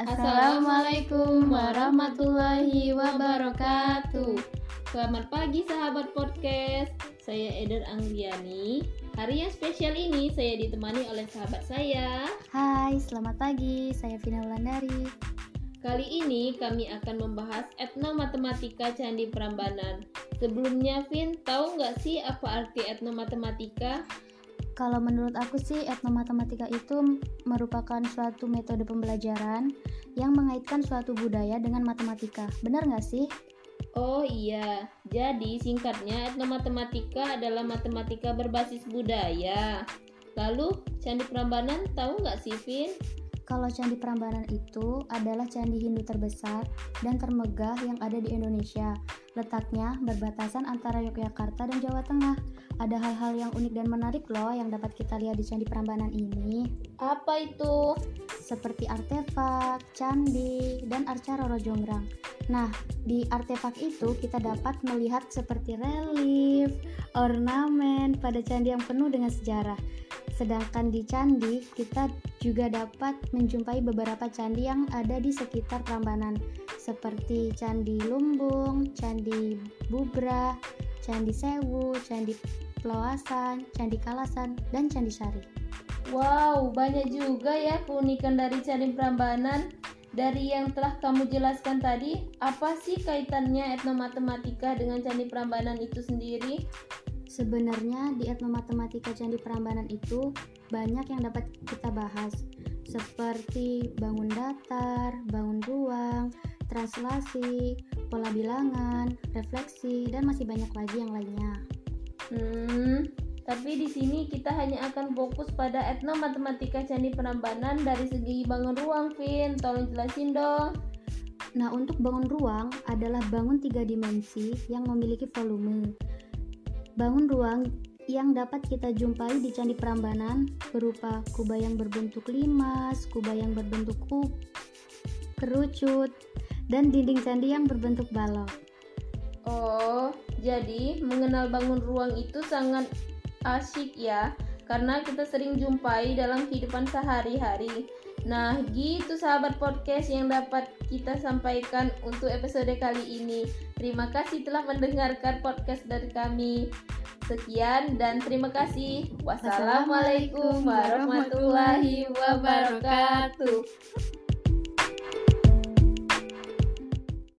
Assalamualaikum warahmatullahi wabarakatuh. Selamat pagi sahabat podcast. Saya Eder Angliani. Hari yang spesial ini saya ditemani oleh sahabat saya. Hai, selamat pagi. Saya Vina Wulandari. Kali ini kami akan membahas etnomatematika Candi Prambanan. Sebelumnya, Vin, tahu nggak sih apa arti etnomatematika? Kalau menurut aku sih etnomatematika itu merupakan suatu metode pembelajaran yang mengaitkan suatu budaya dengan matematika. Benar nggak sih? Oh iya, jadi singkatnya etnomatematika adalah matematika berbasis budaya. Lalu, Candi Prambanan tahu nggak sih, Vin? Kalau Candi Prambanan itu adalah candi Hindu terbesar dan termegah yang ada di Indonesia. Letaknya berbatasan antara Yogyakarta dan Jawa Tengah. Ada hal-hal yang unik dan menarik loh yang dapat kita lihat di Candi Prambanan ini. Apa itu? Seperti artefak, candi, dan arca Roro Jonggrang. Nah, di artefak itu kita dapat melihat seperti relief, ornamen pada candi yang penuh dengan sejarah. Sedangkan di candi, kita juga dapat menjumpai beberapa candi yang ada di sekitar Prambanan, seperti Candi Lumbung, Candi Bubra, Candi Sewu, Candi Pelawasan, Candi Kalasan, dan Candi Sari. Wow, banyak juga ya keunikan dari Candi Prambanan. Dari yang telah kamu jelaskan tadi, apa sih kaitannya etnomatematika dengan Candi Prambanan itu sendiri? Sebenarnya di etnomatematika Candi Prambanan itu banyak yang dapat kita bahas seperti bangun datar, bangun ruang, translasi, pola bilangan, refleksi, dan masih banyak lagi yang lainnya. Hmm, tapi di sini kita hanya akan fokus pada etnomatematika Candi Prambanan dari segi bangun ruang, Vin. Tolong jelasin dong. Nah, untuk bangun ruang adalah bangun tiga dimensi yang memiliki volume. Bangun ruang yang dapat kita jumpai di Candi Prambanan berupa kubah yang berbentuk limas, kubah yang berbentuk kub, kerucut, dan dinding candi yang berbentuk balok. Oh, jadi mengenal bangun ruang itu sangat asyik ya, karena kita sering jumpai dalam kehidupan sehari-hari. Nah, gitu sahabat podcast yang dapat kita sampaikan untuk episode kali ini. Terima kasih telah mendengarkan podcast dari kami. Sekian dan terima kasih. Wassalamualaikum warahmatullahi wabarakatuh.